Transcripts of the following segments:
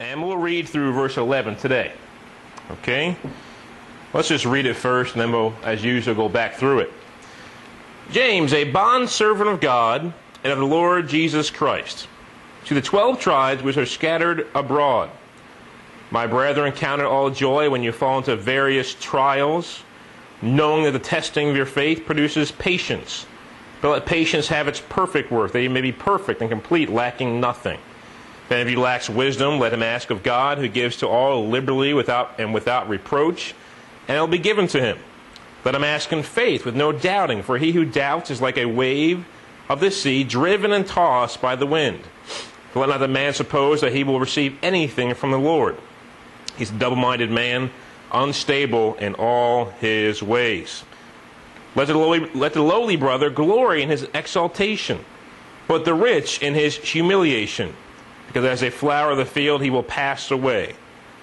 And we'll read through verse 11 today. Okay? Let's just read it first, and then we'll, as usual, go back through it. James, a bondservant of God and of the Lord Jesus Christ, to the twelve tribes which are scattered abroad. My brethren, count it all joy when you fall into various trials, knowing that the testing of your faith produces patience. But let patience have its perfect work, that you may be perfect and complete, lacking nothing. If any of you lacks wisdom, let him ask of God, who gives to all liberally without, and without reproach, and it will be given to him. Let him ask in faith, with no doubting, for he who doubts is like a wave of the sea, driven and tossed by the wind. Let not the man suppose that he will receive anything from the Lord. He's a double minded man, unstable in all his ways. Let the, lowly, let the lowly brother glory in his exaltation, but the rich in his humiliation because as a flower of the field he will pass away.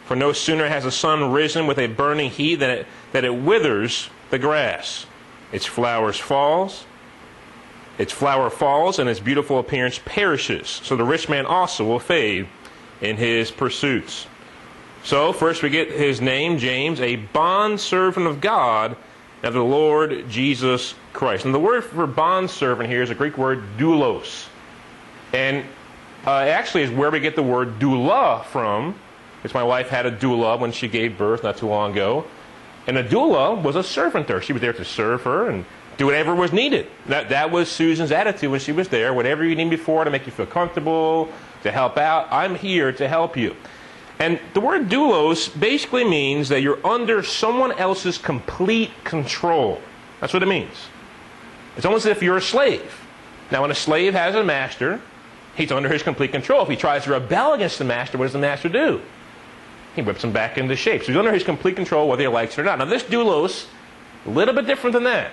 For no sooner has the sun risen with a burning heat than it, that it withers the grass. Its flowers falls, its flower falls, and its beautiful appearance perishes. So the rich man also will fade in his pursuits. So first we get his name, James, a bond servant of God of the Lord Jesus Christ. And the word for bond servant here is a Greek word doulos. And uh, actually is where we get the word doula from. Because my wife had a doula when she gave birth not too long ago. And a doula was a servant there. She was there to serve her and do whatever was needed. That, that was Susan's attitude when she was there. Whatever you need me for to make you feel comfortable, to help out, I'm here to help you. And the word doulos basically means that you're under someone else's complete control. That's what it means. It's almost as if you're a slave. Now, when a slave has a master, He's under his complete control. If he tries to rebel against the master, what does the master do? He whips him back into shape. So he's under his complete control whether he likes it or not. Now, this doulos, a little bit different than that.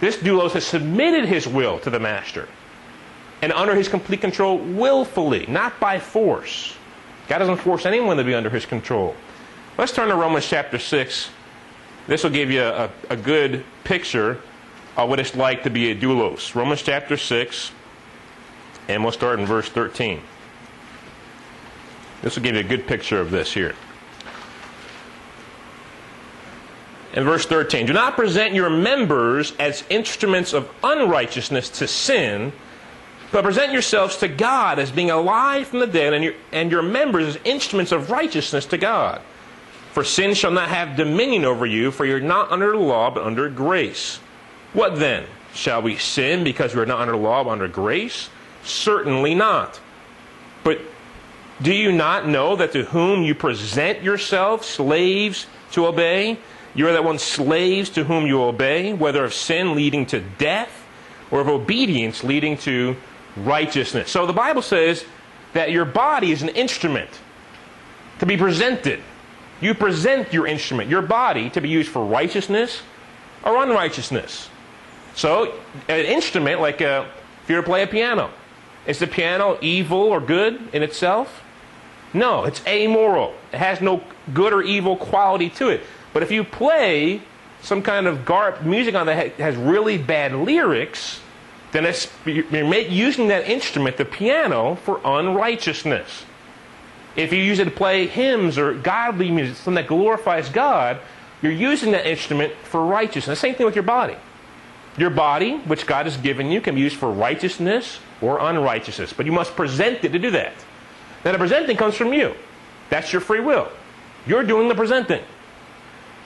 This doulos has submitted his will to the master and under his complete control willfully, not by force. God doesn't force anyone to be under his control. Let's turn to Romans chapter 6. This will give you a, a good picture of what it's like to be a doulos. Romans chapter 6. And we'll start in verse 13. This will give you a good picture of this here. In verse 13, do not present your members as instruments of unrighteousness to sin, but present yourselves to God as being alive from the dead, and your, and your members as instruments of righteousness to God. For sin shall not have dominion over you, for you're not under law, but under grace. What then? Shall we sin because we're not under law, but under grace? Certainly not. But do you not know that to whom you present yourselves slaves to obey, you are that one slaves to whom you obey, whether of sin leading to death or of obedience leading to righteousness. So the Bible says that your body is an instrument to be presented. You present your instrument, your body, to be used for righteousness or unrighteousness. So, an instrument, like a, if you were to play a piano, is the piano evil or good in itself? No, it's amoral. It has no good or evil quality to it. But if you play some kind of gar- music on that has really bad lyrics, then you're using that instrument, the piano, for unrighteousness. If you use it to play hymns or godly music, something that glorifies God, you're using that instrument for righteousness. The Same thing with your body. Your body, which God has given you, can be used for righteousness or unrighteousness, but you must present it to do that. Now, the presenting comes from you. That's your free will. You're doing the presenting.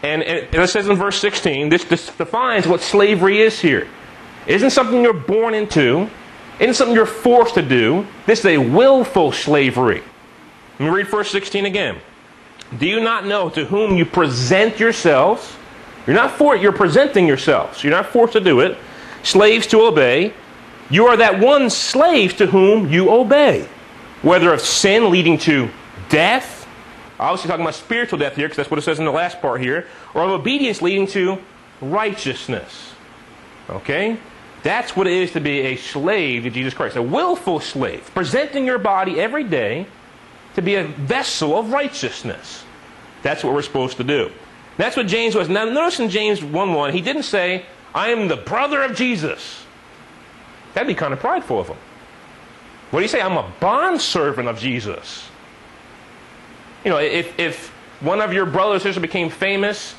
And, and it says in verse 16, this, this defines what slavery is here. It isn't something you're born into, isn't something you're forced to do. This is a willful slavery. Let me read verse 16 again. Do you not know to whom you present yourselves? You're not for it, you're presenting yourselves. You're not forced to do it. Slaves to obey. You are that one slave to whom you obey. Whether of sin leading to death, obviously talking about spiritual death here, because that's what it says in the last part here, or of obedience leading to righteousness. Okay? That's what it is to be a slave to Jesus Christ, a willful slave, presenting your body every day to be a vessel of righteousness. That's what we're supposed to do. That's what James was. Now, notice in James 1 1, he didn't say, I am the brother of Jesus. That'd be kind of prideful of him. What do you say? I'm a bondservant of Jesus. You know, if, if one of your brothers or became famous,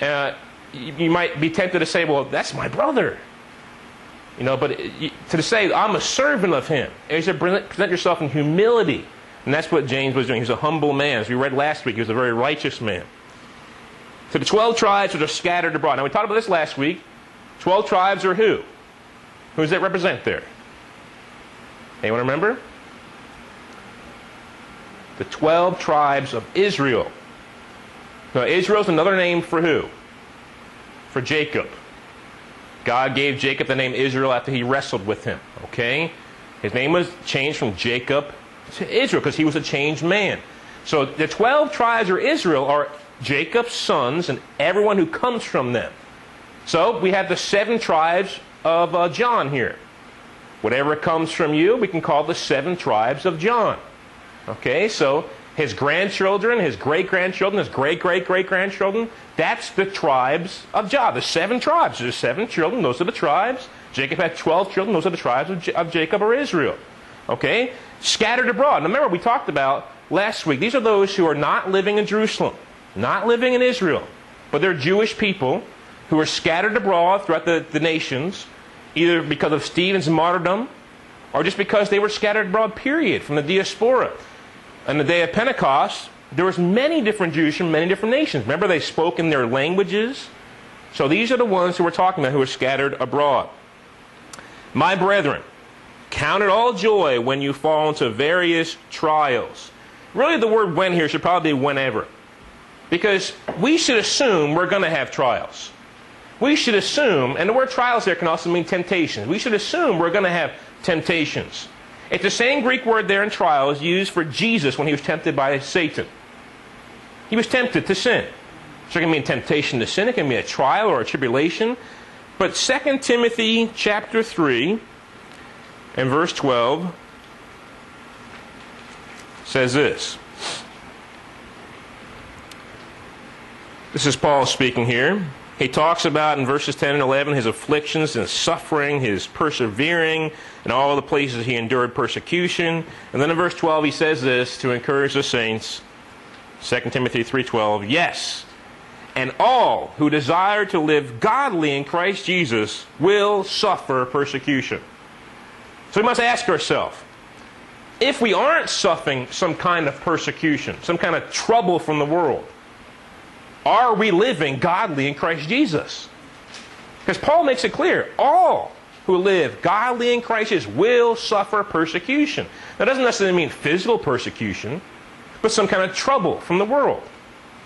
uh, you, you might be tempted to say, well, that's my brother. You know, but to say, I'm a servant of him, is to present yourself in humility. And that's what James was doing. He was a humble man. As we read last week, he was a very righteous man. So the 12 tribes which are scattered abroad. Now, we talked about this last week. 12 tribes are who? Who does that represent there? Anyone remember? The 12 tribes of Israel. Now, Israel is another name for who? For Jacob. God gave Jacob the name Israel after he wrestled with him. Okay? His name was changed from Jacob to Israel because he was a changed man. So the 12 tribes of Israel are Jacob's sons and everyone who comes from them. So we have the seven tribes of uh, John here. Whatever comes from you, we can call the seven tribes of John. Okay, so his grandchildren, his great grandchildren, his great great great grandchildren, that's the tribes of John. The seven tribes. There's seven children, those are the tribes. Jacob had 12 children, those are the tribes of, J- of Jacob or Israel. Okay? Scattered abroad. Now remember, we talked about last week, these are those who are not living in Jerusalem, not living in Israel, but they're Jewish people who are scattered abroad throughout the, the nations, either because of Stephen's martyrdom or just because they were scattered abroad, period, from the diaspora. On the day of Pentecost, there was many different Jews from many different nations. Remember, they spoke in their languages. So these are the ones who we're talking about who are scattered abroad. My brethren, count it all joy when you fall into various trials. Really, the word when here should probably be whenever. Because we should assume we're going to have trials. We should assume, and the word trials there can also mean temptations. We should assume we're going to have temptations. It's the same Greek word there in trials used for Jesus when he was tempted by Satan. He was tempted to sin. So it can mean temptation to sin, it can be a trial or a tribulation. But 2 Timothy chapter 3 and verse 12 says this. This is Paul speaking here. He talks about in verses 10 and 11 his afflictions and suffering, his persevering, and all the places he endured persecution. And then in verse 12 he says this to encourage the saints. 2 Timothy 3:12, "Yes, and all who desire to live godly in Christ Jesus will suffer persecution." So we must ask ourselves, if we aren't suffering some kind of persecution, some kind of trouble from the world, are we living godly in Christ Jesus? Because Paul makes it clear all who live godly in Christ Jesus will suffer persecution. That doesn't necessarily mean physical persecution, but some kind of trouble from the world,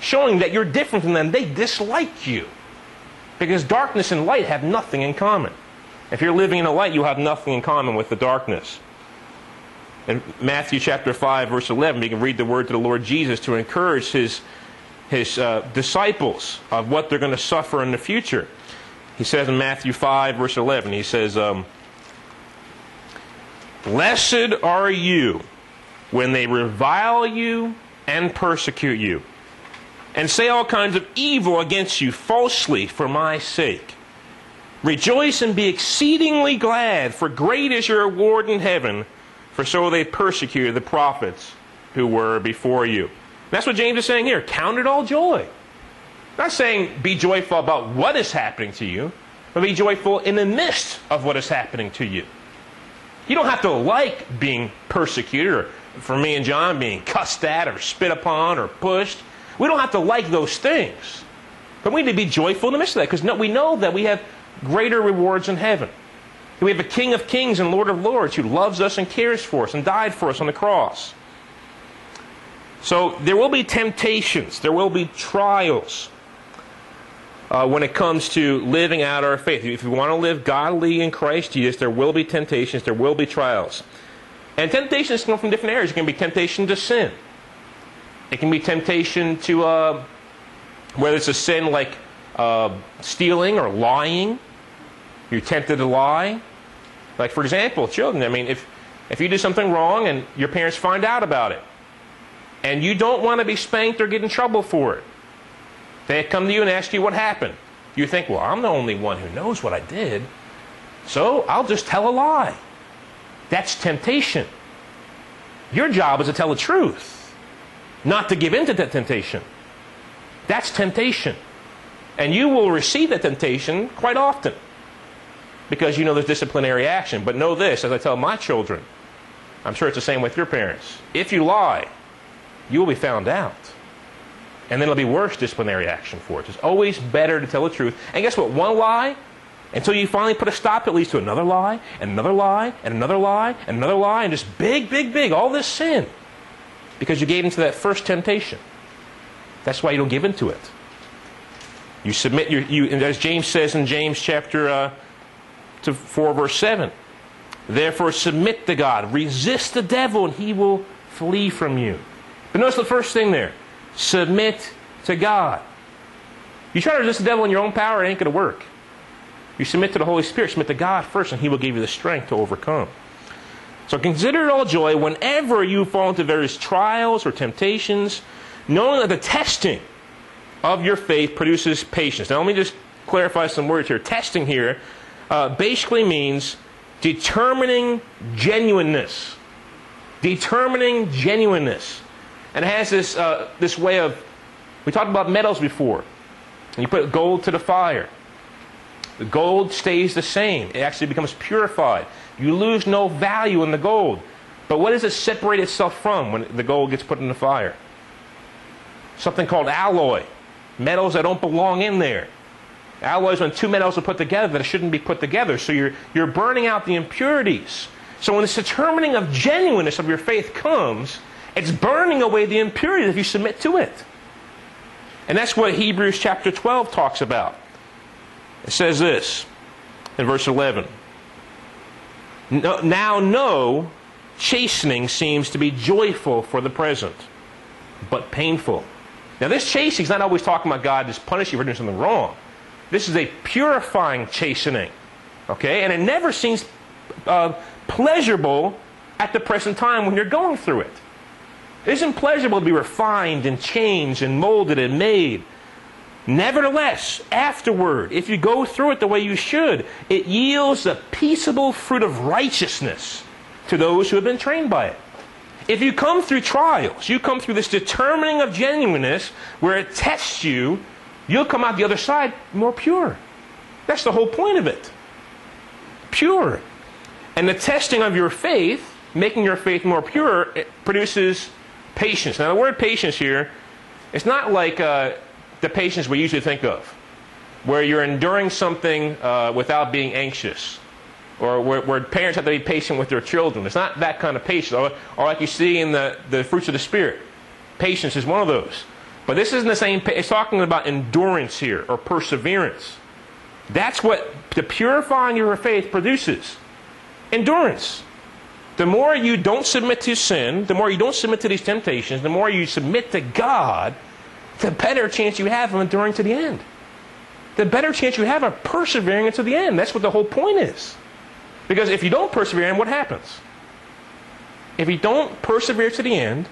showing that you're different from them. They dislike you. Because darkness and light have nothing in common. If you're living in the light, you have nothing in common with the darkness. In Matthew chapter 5, verse 11, we can read the word to the Lord Jesus to encourage his his uh, disciples of what they're going to suffer in the future. He says in Matthew 5, verse 11, he says, um, Blessed are you when they revile you and persecute you, and say all kinds of evil against you falsely for my sake. Rejoice and be exceedingly glad, for great is your reward in heaven, for so they persecuted the prophets who were before you. That's what James is saying here. Count it all joy. Not saying be joyful about what is happening to you, but be joyful in the midst of what is happening to you. You don't have to like being persecuted, or for me and John, being cussed at, or spit upon, or pushed. We don't have to like those things. But we need to be joyful in the midst of that because we know that we have greater rewards in heaven. We have a King of Kings and Lord of Lords who loves us and cares for us and died for us on the cross. So there will be temptations, there will be trials uh, when it comes to living out our faith. If you want to live godly in Christ Jesus, there will be temptations, there will be trials. And temptations come from different areas. It can be temptation to sin. It can be temptation to, uh, whether it's a sin like uh, stealing or lying. You're tempted to lie. Like, for example, children. I mean, if, if you do something wrong and your parents find out about it, and you don't want to be spanked or get in trouble for it. They come to you and ask you what happened. You think, well, I'm the only one who knows what I did, so I'll just tell a lie. That's temptation. Your job is to tell the truth. not to give in to that temptation. That's temptation. And you will receive that temptation quite often because you know there's disciplinary action. But know this, as I tell my children, I'm sure it's the same with your parents. If you lie, you will be found out. And then it'll be worse disciplinary action for it. It's always better to tell the truth. And guess what? One lie, until you finally put a stop, it leads to another lie, and another lie, and another lie, and another lie, and just big, big, big, all this sin. Because you gave into that first temptation. That's why you don't give into it. You submit your, you, as James says in James chapter uh, to 4, verse 7. Therefore, submit to God. Resist the devil, and he will flee from you. But notice the first thing there submit to God. You try to resist the devil in your own power, it ain't going to work. You submit to the Holy Spirit, submit to God first, and He will give you the strength to overcome. So consider it all joy whenever you fall into various trials or temptations, knowing that the testing of your faith produces patience. Now, let me just clarify some words here. Testing here uh, basically means determining genuineness. Determining genuineness. And it has this, uh, this way of, we talked about metals before. You put gold to the fire. The gold stays the same. It actually becomes purified. You lose no value in the gold. But what does it separate itself from when the gold gets put in the fire? Something called alloy. Metals that don't belong in there. Alloys when two metals are put together that shouldn't be put together. So you're, you're burning out the impurities. So when this determining of genuineness of your faith comes, it's burning away the impurities if you submit to it. And that's what Hebrews chapter 12 talks about. It says this in verse 11 Now no chastening seems to be joyful for the present, but painful. Now, this chastening is not always talking about God just punishing you for doing something wrong. This is a purifying chastening. Okay? And it never seems uh, pleasurable at the present time when you're going through it. It isn't pleasurable to be refined and changed and molded and made. Nevertheless, afterward, if you go through it the way you should, it yields a peaceable fruit of righteousness to those who have been trained by it. If you come through trials, you come through this determining of genuineness where it tests you, you'll come out the other side more pure. That's the whole point of it. Pure. And the testing of your faith, making your faith more pure, produces patience. Now, the word patience here, it's not like uh, the patience we usually think of, where you're enduring something uh, without being anxious, or where, where, parents have to be patient with their children. It's not that kind of patience, or, or like you see in the, the fruits of the Spirit. Patience is one of those. But this isn't the same, it's talking about endurance here, or perseverance. That's what the purifying of your faith produces endurance. The more you don't submit to sin, the more you don't submit to these temptations, the more you submit to God, the better chance you have of enduring to the end. The better chance you have of persevering until the end. That's what the whole point is. Because if you don't persevere, what happens? If you don't persevere to the end,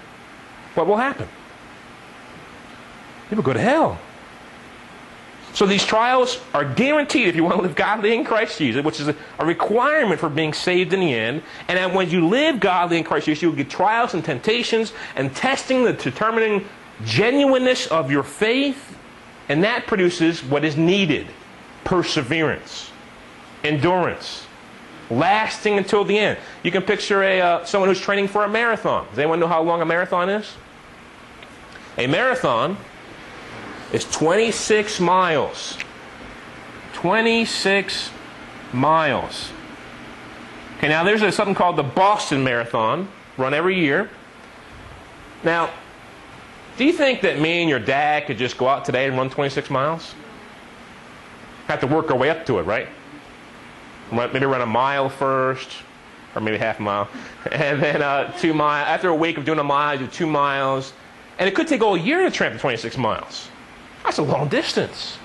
what will happen? You will go to hell. So these trials are guaranteed if you want to live godly in Christ Jesus, which is a, requirement for being saved in the end. And when you live godly in Christ Jesus, you will get trials and temptations and testing the determining genuineness of your faith, and that produces what is needed perseverance, endurance, lasting until the end. You can picture a, uh, someone who's training for a marathon. Does anyone know how long a marathon is? A marathon is 26 miles. 26 miles. Okay, now there's a, something called the Boston Marathon, run every year. Now, do you think that me and your dad could just go out today and run 26 miles? Have to work our way up to it, right? Maybe run a mile first, or maybe half a mile, and then uh, two miles. After a week of doing a mile, do two miles, and it could take all year to tramp 26 miles. That's a long distance.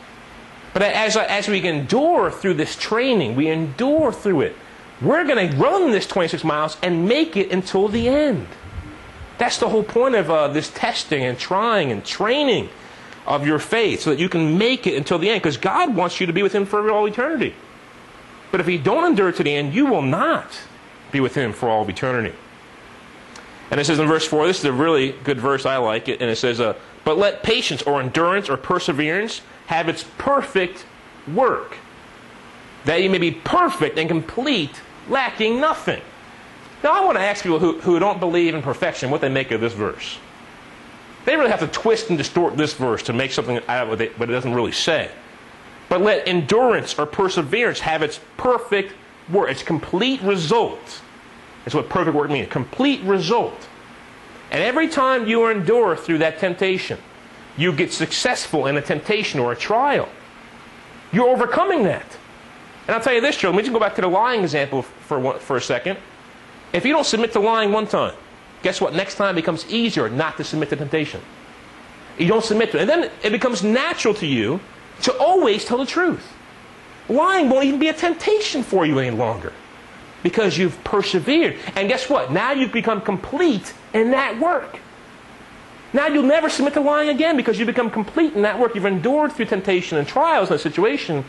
But as, as we endure through this training, we endure through it. We're going to run this 26 miles and make it until the end. That's the whole point of uh, this testing and trying and training of your faith so that you can make it until the end because God wants you to be with Him for all eternity. But if you don't endure to the end, you will not be with Him for all of eternity. And it says in verse 4, this is a really good verse, I like it, and it says, uh, But let patience or endurance or perseverance have its perfect work, that you may be perfect and complete, lacking nothing. Now, I want to ask people who, who don't believe in perfection what they make of this verse. They really have to twist and distort this verse to make something out of it, but it doesn't really say. But let endurance or perseverance have its perfect work, its complete result. That's what perfect work means complete result. And every time you endure through that temptation, you get successful in a temptation or a trial. You're overcoming that. And I'll tell you this, Joe, let me just go back to the lying example for, one, for a second. If you don't submit to lying one time, guess what? Next time it becomes easier not to submit to temptation. You don't submit to it. And then it becomes natural to you to always tell the truth. Lying won't even be a temptation for you any longer because you've persevered. And guess what? Now you've become complete in that work. Now you'll never submit to lying again because you've become complete in that work. You've endured through temptation and trials and situation,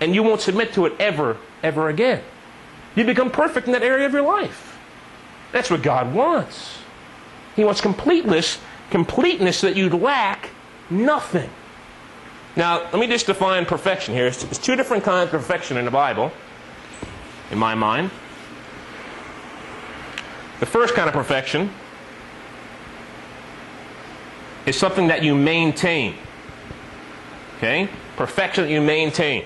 and you won't submit to it ever, ever again. You become perfect in that area of your life. That's what God wants. He wants completeness, completeness so that you lack nothing. Now, let me just define perfection here. There's two different kinds of perfection in the Bible, in my mind. The first kind of perfection is something that you maintain. Okay? Perfection that you maintain.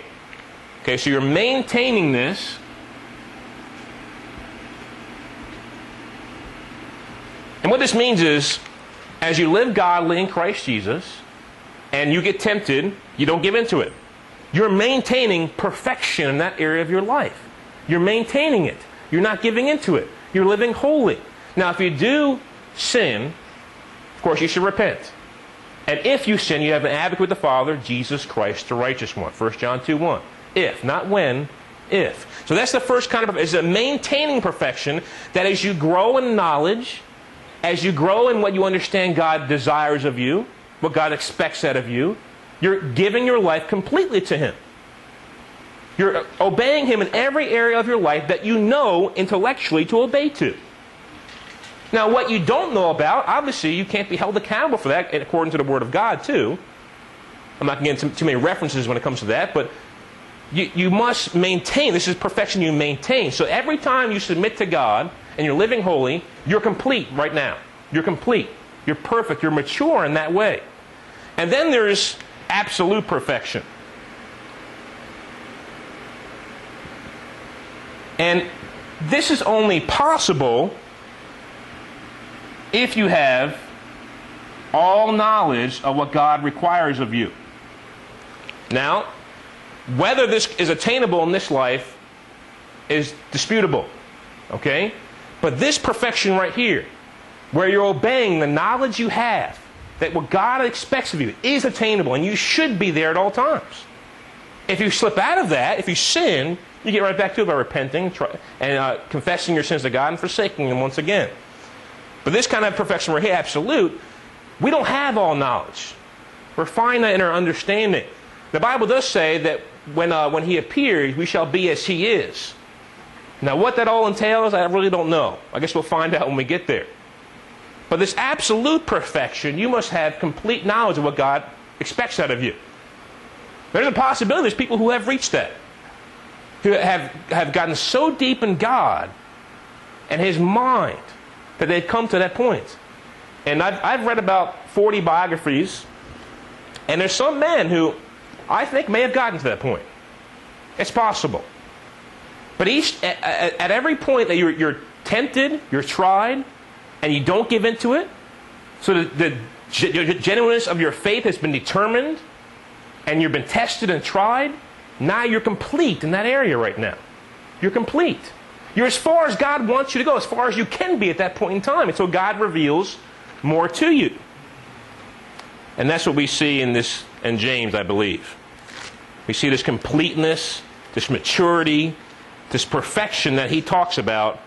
Okay, so you're maintaining this. And what this means is, as you live godly in Christ Jesus, and you get tempted, you don't give into it. You're maintaining perfection in that area of your life. You're maintaining it. You're not giving into it. You're living holy. Now, if you do sin, of course, you should repent. And if you sin, you have an advocate with the Father, Jesus Christ, the righteous one. 1 John 2 1. If, not when, if. So that's the first kind of is a maintaining perfection that as you grow in knowledge, as you grow in what you understand God desires of you, what God expects out of you, you're giving your life completely to Him. You're obeying Him in every area of your life that you know intellectually to obey to. Now, what you don't know about, obviously, you can't be held accountable for that according to the Word of God, too. I'm not going to get too many references when it comes to that, but you, you must maintain. This is perfection you maintain. So every time you submit to God and you're living holy, you're complete right now. You're complete. You're perfect. You're mature in that way. And then there's absolute perfection. And this is only possible if you have all knowledge of what God requires of you. Now, whether this is attainable in this life is disputable. Okay? But this perfection right here, where you're obeying the knowledge you have that what God expects of you is attainable and you should be there at all times. If you slip out of that, if you sin, you get right back to it by repenting and uh, confessing your sins to God and forsaking Him once again. But this kind of perfection right here, absolute, we don't have all knowledge. We're finite in our understanding. The Bible does say that when, uh, when He appears, we shall be as He is. Now, what that all entails, I really don't know. I guess we'll find out when we get there. But this absolute perfection, you must have complete knowledge of what God expects out of you. There's a possibility there's people who have reached that, who have, have gotten so deep in God and His mind that they've come to that point. And I've, I've read about 40 biographies, and there's some men who I think may have gotten to that point. It's possible. But each, at, at every point that you're, you're, tempted, you're tried, and you don't give into it, so the, the genuineness of your faith has been determined, and you've been tested and tried, now you're complete in that area right now. You're complete. You're as far as God wants you to go, as far as you can be at that point in time. And so God reveals more to you. And that's what we see in this in James, I believe. We see this completeness, this maturity, this perfection that he talks about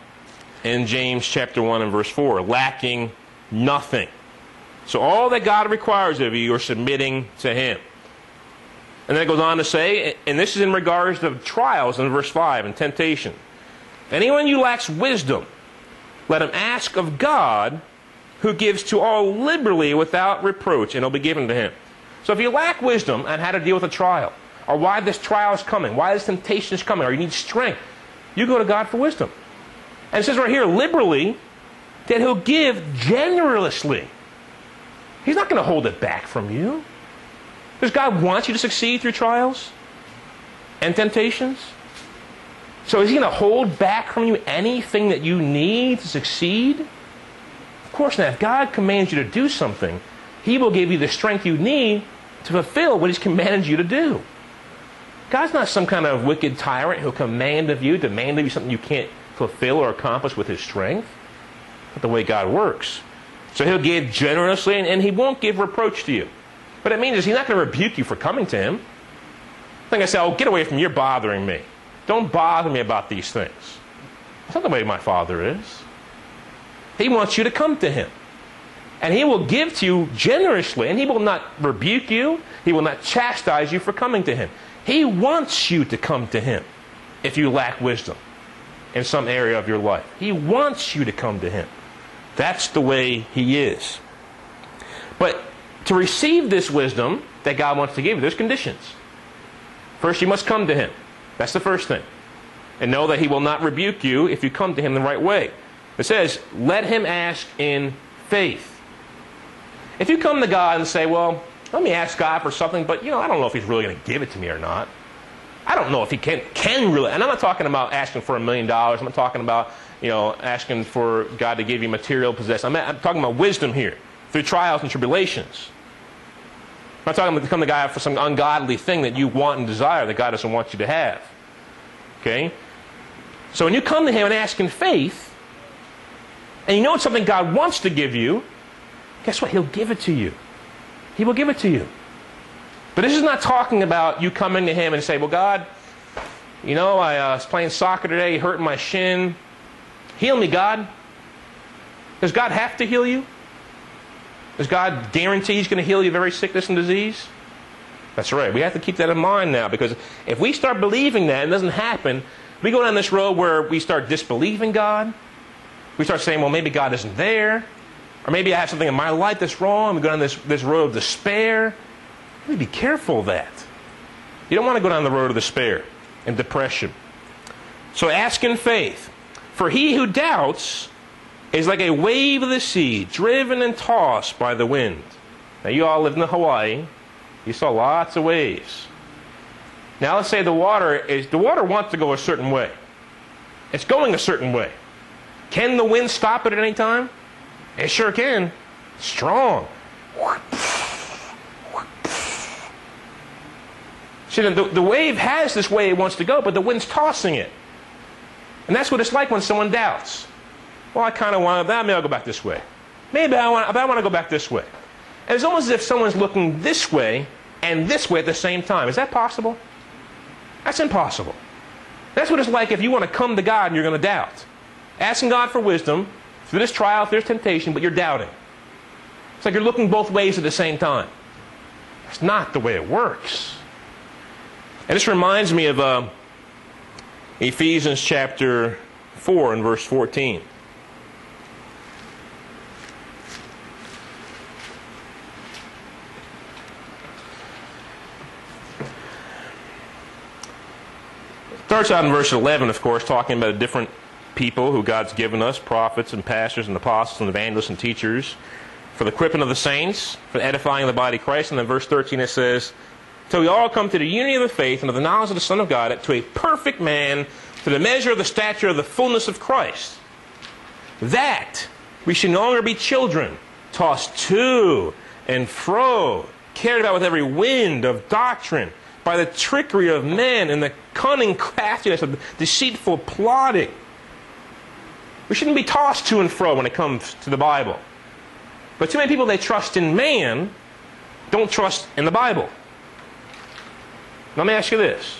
in James chapter 1 and verse 4, lacking nothing. So all that God requires of you, you're submitting to him. And then it goes on to say, and this is in regards to trials in verse 5 and temptation. Anyone who lacks wisdom, let him ask of God, who gives to all liberally without reproach, and it'll be given to him. So if you lack wisdom on how to deal with a trial, or why this trial is coming, why this temptation is coming, or you need strength, you go to God for wisdom. And it says right here, liberally, that he'll give generously. He's not going to hold it back from you. Does God want you to succeed through trials and temptations? So is he going to hold back from you anything that you need to succeed? Of course not. If God commands you to do something, he will give you the strength you need to fulfill what he's commanded you to do. God's not some kind of wicked tyrant who'll command of you, demand of you something you can't fulfill or accomplish with his strength. Not the way God works. So he'll give generously and, and he won't give reproach to you. What it means is he's not going to rebuke you for coming to him. Think I say, oh, get away from me, you're bothering me. Don't bother me about these things. That's not the way my father is. He wants you to come to him. And he will give to you generously, and he will not rebuke you, he will not chastise you for coming to him. He wants you to come to him if you lack wisdom in some area of your life. He wants you to come to him. That's the way he is. But to receive this wisdom that God wants to give you, there's conditions. First, you must come to him. That's the first thing. And know that he will not rebuke you if you come to him the right way. It says, let him ask in faith. If you come to God and say, well, let me ask God for something, but you know, I don't know if he's really going to give it to me or not. I don't know if he can, can really. And I'm not talking about asking for a million dollars. I'm not talking about, you know, asking for God to give you material possession. I'm, I'm talking about wisdom here through trials and tribulations. I'm not talking about come to God for some ungodly thing that you want and desire that God doesn't want you to have. Okay? So when you come to Him and ask in faith, and you know it's something God wants to give you, guess what? He'll give it to you. He will give it to you. But this is not talking about you coming to Him and say, Well, God, you know, I uh, was playing soccer today, hurting my shin. Heal me, God. Does God have to heal you? Does God guarantee He's going to heal you of every sickness and disease? That's right. We have to keep that in mind now because if we start believing that and it doesn't happen, we go down this road where we start disbelieving God. We start saying, well, maybe God isn't there. Or maybe I have something in my life that's wrong. We go down this, this road of despair. We be careful of that. You don't want to go down the road of despair and depression. So ask in faith. For he who doubts is like a wave of the sea, driven and tossed by the wind. Now, you all lived in Hawaii. You saw lots of waves. Now, let's say the water is the water wants to go a certain way. It's going a certain way. Can the wind stop it at any time? It sure can. Strong. See, the, the wave has this way it wants to go, but the wind's tossing it. And that's what it's like when someone doubts. Well, I kind of want to, maybe I'll go back this way. Maybe I want, but I want to go back this way. And it's almost as if someone's looking this way and this way at the same time. Is that possible? That's impossible. That's what it's like if you want to come to God and you're going to doubt. Asking God for wisdom through this trial, through this temptation, but you're doubting. It's like you're looking both ways at the same time. That's not the way it works. And this reminds me of uh, Ephesians chapter 4 and verse 14. Starts out in verse 11, of course, talking about different people who God's given us prophets and pastors and apostles and evangelists and teachers for the equipping of the saints, for edifying the body of Christ. And then verse 13 it says, Till we all come to the unity of the faith and of the knowledge of the Son of God, to a perfect man, to the measure of the stature of the fullness of Christ. That we should no longer be children, tossed to and fro, carried about with every wind of doctrine by the trickery of men and the cunning craftiness of deceitful plotting. We shouldn't be tossed to and fro when it comes to the Bible. But too many people, they trust in man, don't trust in the Bible. Let me ask you this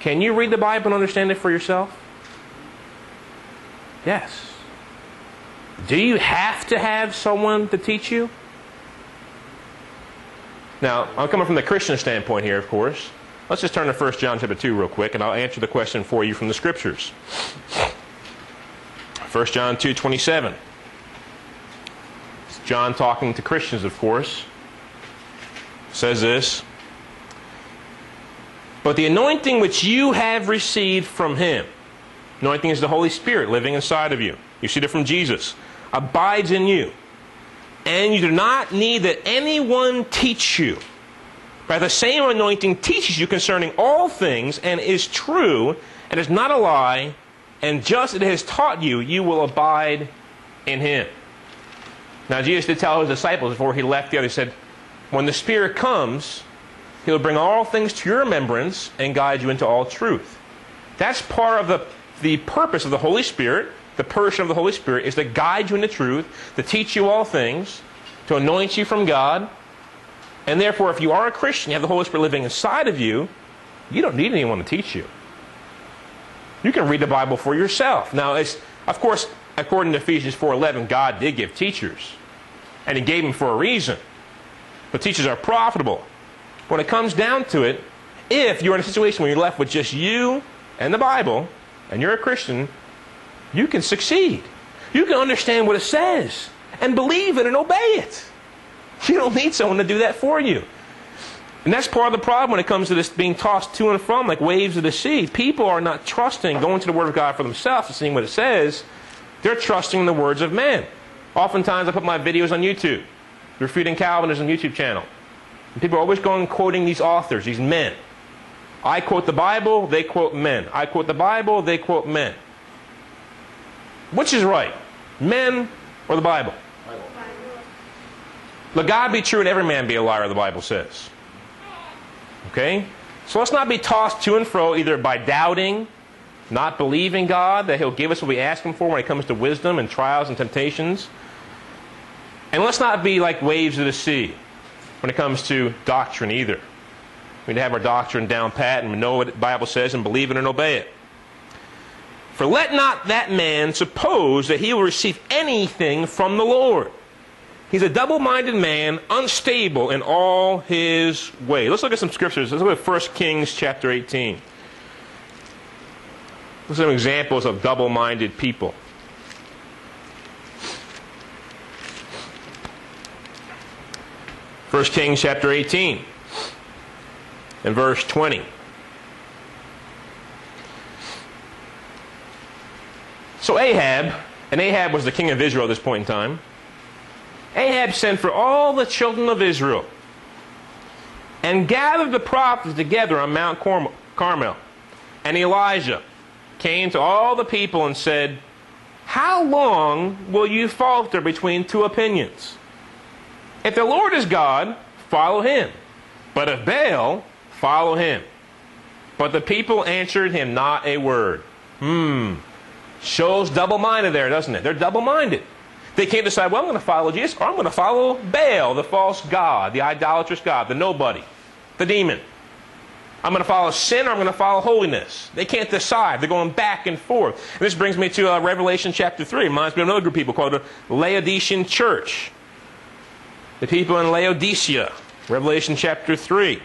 Can you read the Bible and understand it for yourself? Yes. Do you have to have someone to teach you? Now, I'm coming from the Christian standpoint here, of course. Let's just turn to 1 John chapter 2 real quick, and I'll answer the question for you from the Scriptures. 1 John 2 27. It's John talking to Christians, of course. Says this. But the anointing which you have received from him, anointing is the Holy Spirit living inside of you. You see it from Jesus, abides in you. And you do not need that anyone teach you. But the same anointing teaches you concerning all things and is true and is not a lie, and just as it has taught you, you will abide in him. Now, Jesus did tell his disciples before he left the other, he said, When the Spirit comes, he'll bring all things to your remembrance and guide you into all truth. That's part of the, the purpose of the Holy Spirit. The person of the Holy Spirit is to guide you into truth, to teach you all things, to anoint you from God. And therefore, if you are a Christian, you have the Holy Spirit living inside of you, you don't need anyone to teach you. You can read the Bible for yourself. Now, it's, of course, according to Ephesians 4.11, God did give teachers. And he gave them for a reason. But teachers are profitable. When it comes down to it, if you're in a situation where you're left with just you and the Bible, and you're a Christian, you can succeed. You can understand what it says and believe it and obey it. You don't need someone to do that for you. And that's part of the problem when it comes to this being tossed to and from like waves of the sea. People are not trusting, going to the Word of God for themselves and seeing what it says. They're trusting the words of men. Oftentimes, I put my videos on YouTube. Refuting Calvinism YouTube channel. And people are always going quoting these authors, these men. I quote the Bible, they quote men. I quote the Bible, they quote men. Which is right? Men or the Bible? Bible. Let God be true and every man be a liar, the Bible says. Okay? So let's not be tossed to and fro either by doubting, not believing God that He'll give us what we ask Him for when it comes to wisdom and trials and temptations. And let's not be like waves of the sea when it comes to doctrine either. We need to have our doctrine down pat and know what the Bible says and believe it and obey it. For let not that man suppose that he will receive anything from the Lord. He's a double minded man, unstable in all his ways. Let's look at some scriptures. Let's look at 1 Kings chapter 18. Look some examples of double minded people. First Kings chapter 18 and verse 20. So Ahab, and Ahab was the king of Israel at this point in time. Ahab sent for all the children of Israel and gathered the prophets together on Mount Carmel. And Elijah came to all the people and said, How long will you falter between two opinions? If the Lord is God, follow him. But if Baal, follow him. But the people answered him not a word. Hmm. Shows double minded there, doesn't it? They're double minded. They can't decide, well, I'm going to follow Jesus or I'm going to follow Baal, the false God, the idolatrous God, the nobody, the demon. I'm going to follow sin or I'm going to follow holiness. They can't decide. They're going back and forth. And this brings me to uh, Revelation chapter 3. It reminds me of another group of people called the Laodicean Church. The people in Laodicea. Revelation chapter 3.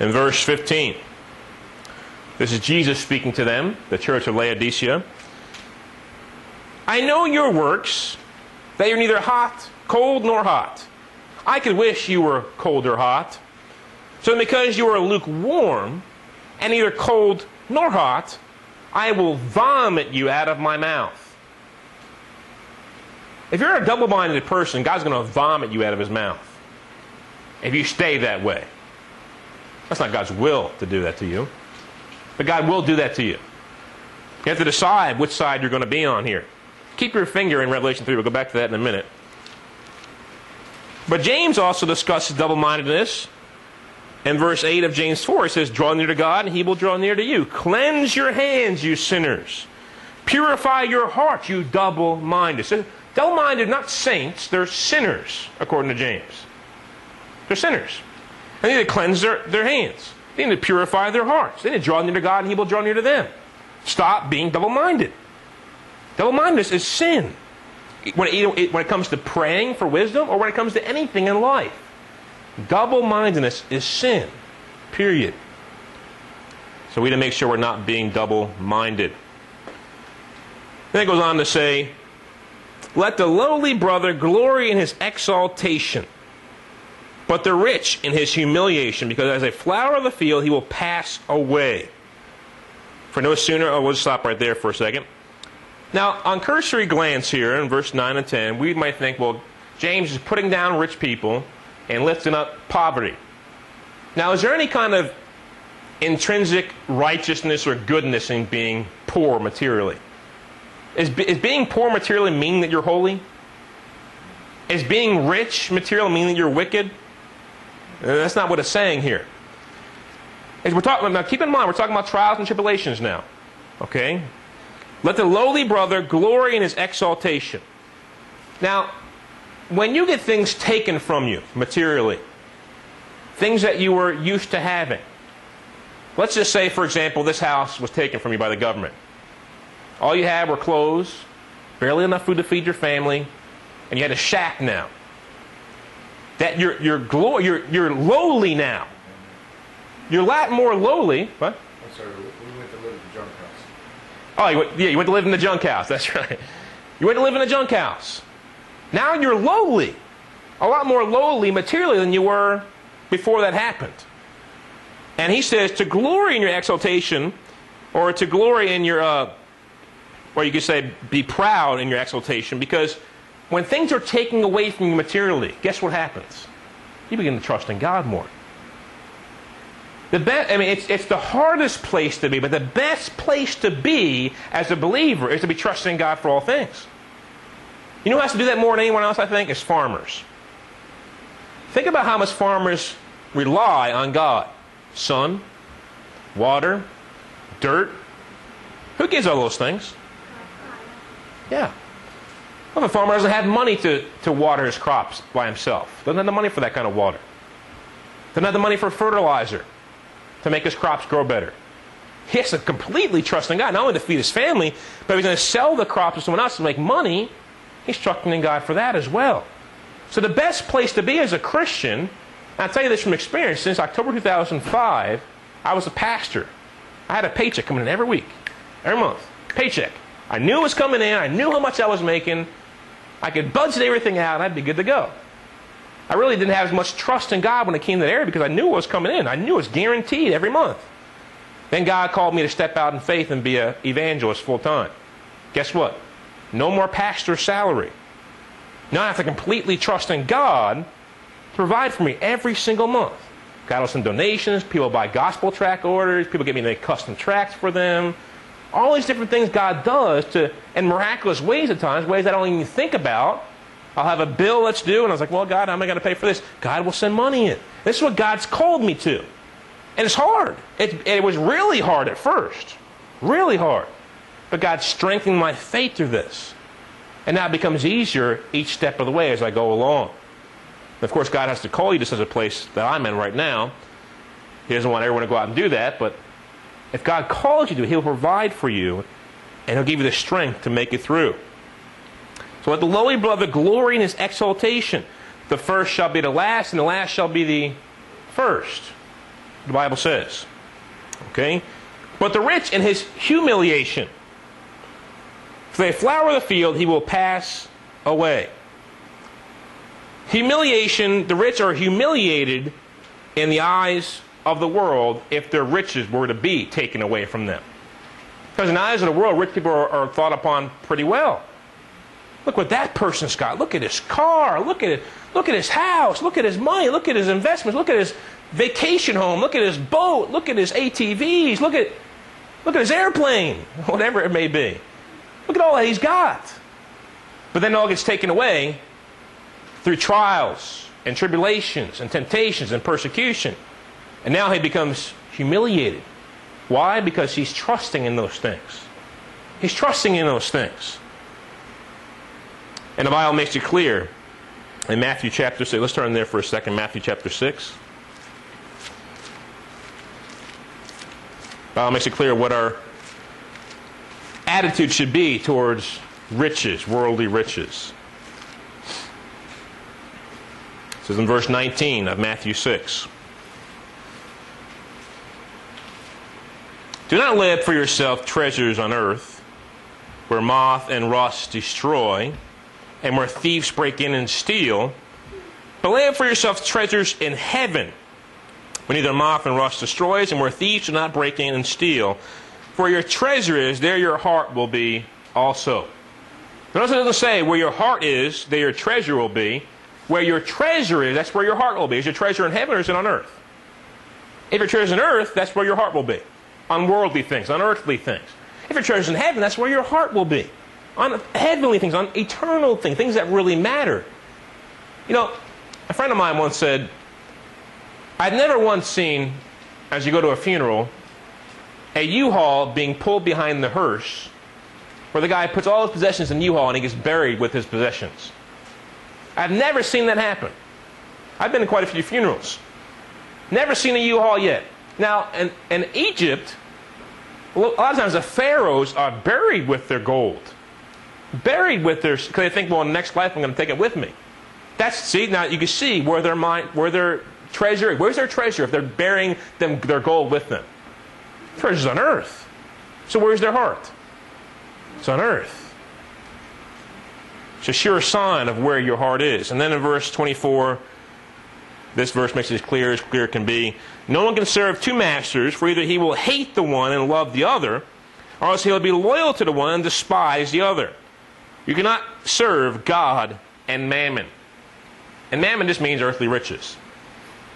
In verse 15. This is Jesus speaking to them, the church of Laodicea. I know your works, that you're neither hot, cold, nor hot. I could wish you were cold or hot. So because you are lukewarm, and neither cold nor hot, I will vomit you out of my mouth. If you're a double minded person, God's going to vomit you out of his mouth. If you stay that way. That's not God's will to do that to you. But God will do that to you. You have to decide which side you're going to be on here. Keep your finger in Revelation 3. We'll go back to that in a minute. But James also discusses double mindedness. In verse 8 of James 4, it says, Draw near to God, and he will draw near to you. Cleanse your hands, you sinners. Purify your heart, you double minded. So, double minded, not saints, they're sinners, according to James. They're sinners. They need to cleanse their, their hands. They need to purify their hearts. They need to draw near to God and He will draw near to them. Stop being double minded. Double mindedness is sin. When it, when it comes to praying for wisdom or when it comes to anything in life, double mindedness is sin. Period. So we need to make sure we're not being double minded. Then it goes on to say, Let the lowly brother glory in his exaltation, but the rich in his humiliation, because as a flower of the field he will pass away. For no sooner, oh, we'll stop right there for a second. Now, on cursory glance here in verse 9 and 10, we might think, well, James is putting down rich people and lifting up poverty. Now, is there any kind of intrinsic righteousness or goodness in being poor materially? Is, is being poor materially mean that you're holy? Is being rich materially mean that you're wicked? That's not what it's saying here. As we're talking now, keep in mind we're talking about trials and tribulations now. Okay? Let the lowly brother glory in his exaltation. Now, when you get things taken from you materially, things that you were used to having, let's just say, for example, this house was taken from you by the government. All you had were clothes, barely enough food to feed your family, and you had a shack now. That you're, you're, glo- you're, you're lowly now. You're a lot more lowly. What? I'm sorry, we went to live in the junk house. Oh, you went, yeah, you went to live in the junk house. That's right. You went to live in a junk house. Now you're lowly. A lot more lowly materially than you were before that happened. And he says to glory in your exaltation, or to glory in your, uh, or you could say be proud in your exaltation, because when things are taken away from you materially, guess what happens? You begin to trust in God more. The best, I mean, it's, it's the hardest place to be, but the best place to be as a believer is to be trusting God for all things. You know who has to do that more than anyone else, I think? Is farmers. Think about how much farmers rely on God sun, water, dirt. Who gives all those things? Yeah. Well, if a farmer doesn't have money to, to water his crops by himself, doesn't have the money for that kind of water, doesn't have the money for fertilizer to make his crops grow better. He has to completely trust in God, not only to feed his family, but if he's going to sell the crops to someone else to make money, he's trusting in God for that as well. So the best place to be as a Christian, I'll tell you this from experience, since October 2005, I was a pastor. I had a paycheck coming in every week, every month. Paycheck. I knew it was coming in, I knew how much I was making, I could budget everything out, and I'd be good to go. I really didn't have as much trust in God when it came to that area because I knew what was coming in. I knew it was guaranteed every month. Then God called me to step out in faith and be an evangelist full time. Guess what? No more pastor salary. Now I have to completely trust in God to provide for me every single month. Will send donations, people buy gospel tract orders, people give me make custom tracts for them. All these different things God does to in miraculous ways at times, ways I don't even think about I'll have a bill that's due, and I was like, well, God, how am I going to pay for this? God will send money in. This is what God's called me to. And it's hard. It, it was really hard at first. Really hard. But God strengthened my faith through this. And now it becomes easier each step of the way as I go along. And of course, God has to call you to such a place that I'm in right now. He doesn't want everyone to go out and do that, but if God calls you to, it, He'll provide for you, and He'll give you the strength to make it through. So let the lowly brother glory in his exaltation. The first shall be the last, and the last shall be the first. The Bible says. Okay? But the rich in his humiliation. For they flower the field, he will pass away. Humiliation, the rich are humiliated in the eyes of the world if their riches were to be taken away from them. Because in the eyes of the world, rich people are, are thought upon pretty well. Look what that person's got. Look at his car. Look at it. Look at his house. Look at his money. Look at his investments. Look at his vacation home. Look at his boat. Look at his ATVs. Look at look at his airplane. Whatever it may be. Look at all that he's got. But then it all gets taken away through trials and tribulations and temptations and persecution. And now he becomes humiliated. Why? Because he's trusting in those things. He's trusting in those things. And the Bible makes it clear in Matthew chapter 6. Let's turn there for a second. Matthew chapter 6. The Bible makes it clear what our attitude should be towards riches, worldly riches. It says in verse 19 of Matthew 6. Do not lay up for yourself treasures on earth, where moth and rust destroy, and where thieves break in and steal. But lay up for yourself treasures in heaven, where neither moth and rust destroys, and where thieves do not break in and steal. For your treasure is, there your heart will be also. Notice it doesn't say where your heart is, there your treasure will be. Where your treasure is, that's where your heart will be. Is your treasure in heaven or is it on earth? If your treasure is on earth, that's where your heart will be. On worldly things, on earthly things. If your treasure is in heaven, that's where your heart will be. On heavenly things, on eternal things, things that really matter. You know, a friend of mine once said, I've never once seen, as you go to a funeral, a U-Haul being pulled behind the hearse where the guy puts all his possessions in U-Haul and he gets buried with his possessions. I've never seen that happen. I've been to quite a few funerals. Never seen a U-Haul yet. Now, in, in Egypt, a lot of times the pharaohs are buried with their gold. Buried with their, because they think, well, in the next life I'm going to take it with me. That's, see, now you can see where their mind, where their treasure, where's their treasure if they're burying them, their gold with them? Treasure's on earth. So where's their heart? It's on earth. It's a sure sign of where your heart is. And then in verse 24, this verse makes it as clear as clear can be. No one can serve two masters, for either he will hate the one and love the other, or else he will be loyal to the one and despise the other. You cannot serve God and mammon. And mammon just means earthly riches.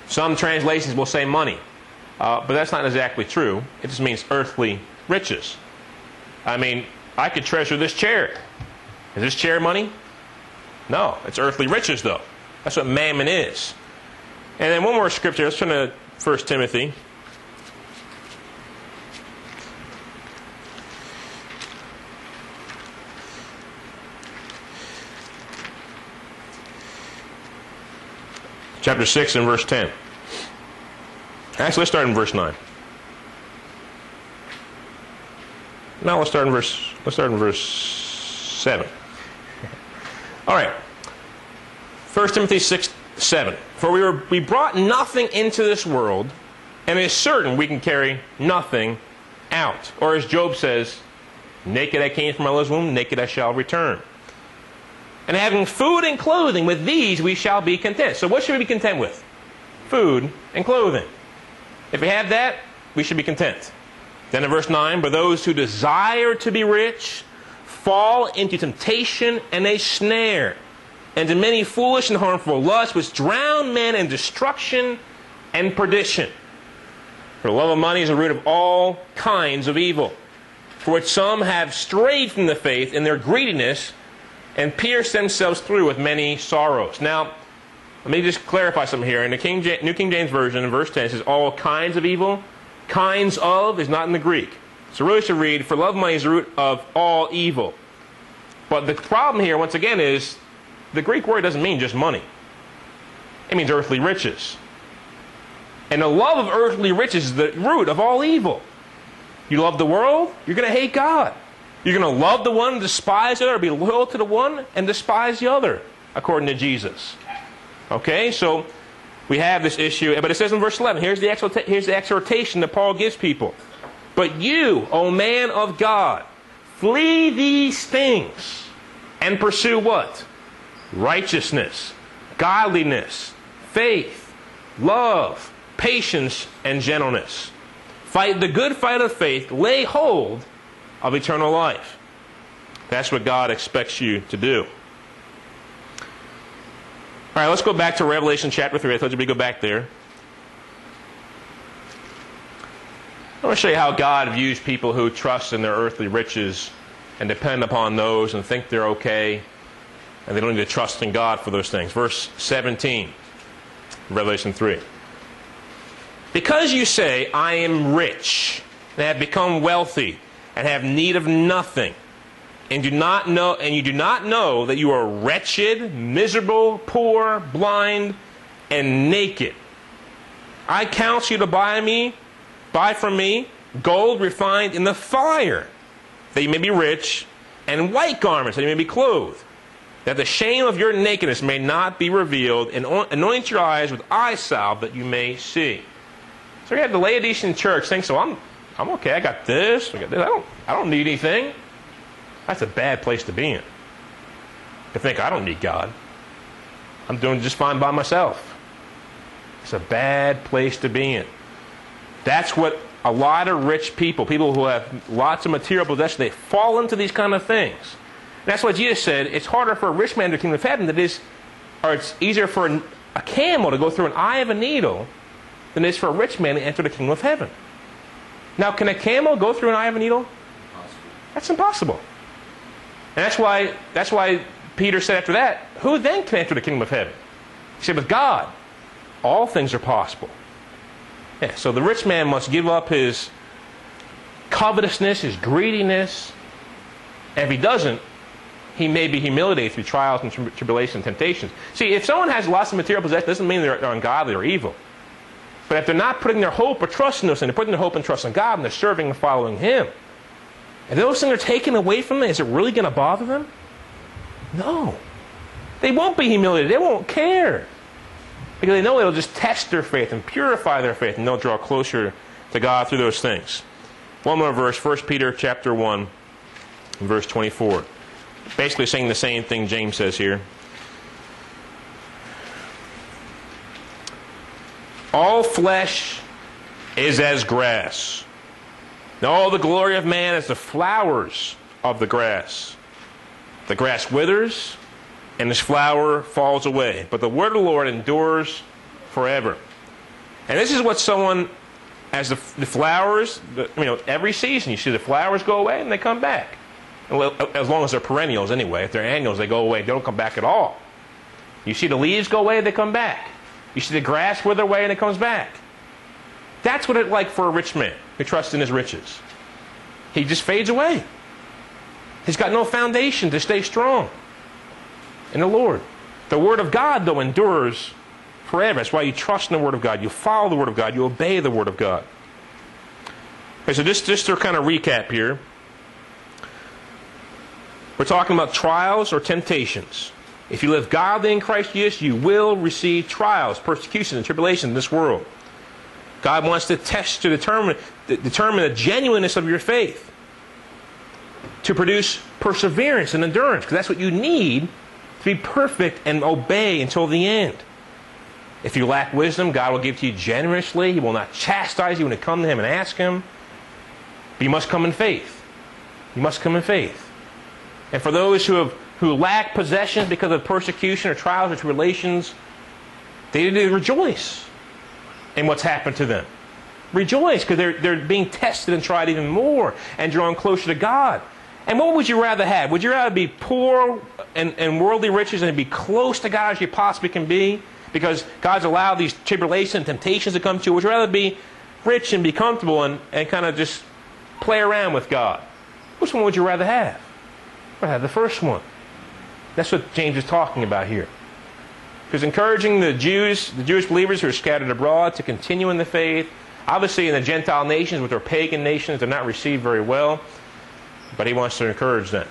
Some translations will say money, uh, but that's not exactly true. It just means earthly riches. I mean, I could treasure this chair. Is this chair money? No, it's earthly riches, though. That's what mammon is. And then one more scripture. Let's turn to 1 Timothy. Chapter 6 and verse 10. Actually, let's start in verse 9. Now let's start in verse let's start in verse 7. All right. 1 Timothy 6 7. For we were we brought nothing into this world, and it is certain we can carry nothing out. Or as Job says, naked I came from my mother's womb, naked I shall return. And having food and clothing, with these we shall be content. So what should we be content with? Food and clothing. If we have that, we should be content. Then in verse 9, but those who desire to be rich fall into temptation and a snare, and to many foolish and harmful lusts which drown men in destruction and perdition. For the love of money is the root of all kinds of evil, for which some have strayed from the faith in their greediness and pierced themselves through with many sorrows. Now, let me just clarify something here. In the King New King James Version, in verse 10, it says all kinds of evil kinds of is not in the Greek. So really should read, for love of money is the root of all evil. But the problem here, once again, is the Greek word doesn't mean just money. It means earthly riches. And the love of earthly riches is the root of all evil. You love the world, you're going to hate God. You're going to love the one, despise the other, be loyal to the one, and despise the other, according to Jesus. Okay, so we have this issue. But it says in verse 11, here's the, exhorta- here's the exhortation that Paul gives people. But you, O man of God, flee these things and pursue what? Righteousness, godliness, faith, love, patience, and gentleness. Fight the good fight of faith, lay hold of eternal life. That's what God expects you to do. All right, let's go back to Revelation chapter 3. I thought you'd go back there. I want to show you how God views people who trust in their earthly riches and depend upon those and think they're okay and they don't need to trust in God for those things. Verse 17, Revelation 3. Because you say, I am rich and have become wealthy and have need of nothing and do not know and you do not know that you are wretched, miserable, poor, blind, and naked. I counsel you to buy me, buy from me gold refined in the fire, that you may be rich, and white garments, that you may be clothed, that the shame of your nakedness may not be revealed, and anoint your eyes with eye salve that you may see. So you have the Laodicean church think so I'm I'm okay. I got this. I got this. I don't. I don't need anything. That's a bad place to be in. To think I don't need God. I'm doing just fine by myself. It's a bad place to be in. That's what a lot of rich people, people who have lots of material possessions, they fall into these kind of things. That's why Jesus said it's harder for a rich man to enter the kingdom of heaven than it is, or it's easier for a, a camel to go through an eye of a needle than it is for a rich man to enter the kingdom of heaven. Now, can a camel go through an eye of a needle? That's impossible. And that's why, that's why Peter said after that, who then can enter the kingdom of heaven? He said, with God, all things are possible. Yeah, so the rich man must give up his covetousness, his greediness. And if he doesn't, he may be humiliated through trials and tri- tribulations and temptations. See, if someone has lots of material possessions, doesn't mean they're, they're ungodly or evil. But if they're not putting their hope or trust in those things, they're putting their hope and trust in God and they're serving and following Him. If those things are taken away from them, is it really going to bother them? No. They won't be humiliated. They won't care. Because they know it'll just test their faith and purify their faith and they'll draw closer to God through those things. One more verse, 1 Peter chapter 1, verse 24. Basically saying the same thing James says here. All flesh is as grass. And all the glory of man is the flowers of the grass. The grass withers, and its flower falls away. But the word of the Lord endures forever. And this is what someone, as the, the flowers, the, you know, every season you see the flowers go away and they come back. As long as they're perennials anyway. If they're annuals, they go away. They don't come back at all. You see the leaves go away, they come back. You see the grass wither away and it comes back. That's what it's like for a rich man who trusts in his riches. He just fades away. He's got no foundation to stay strong in the Lord. The Word of God, though, endures forever. That's why you trust in the Word of God. You follow the Word of God. You obey the Word of God. Okay, so just, just to kind of recap here. We're talking about trials or temptations. If you live godly in Christ Jesus, you will receive trials, persecution, and tribulation in this world. God wants to test to determine, determine the genuineness of your faith, to produce perseverance and endurance, because that's what you need to be perfect and obey until the end. If you lack wisdom, God will give to you generously. He will not chastise you when you come to Him and ask Him. But you must come in faith. You must come in faith. And for those who have who lack possessions because of persecution or trials or tribulations, they need to rejoice in what's happened to them. Rejoice because they're, they're being tested and tried even more and drawn closer to God. And what would you rather have? Would you rather be poor and, and worldly riches and be close to God as you possibly can be? Because God's allowed these tribulations and temptations to come to you. Would you rather be rich and be comfortable and, and kind of just play around with God? Which one would you rather have? Have the first one. That's what James is talking about here. He's encouraging the Jews, the Jewish believers who are scattered abroad to continue in the faith. Obviously, in the Gentile nations, which are pagan nations, they're not received very well. But he wants to encourage them.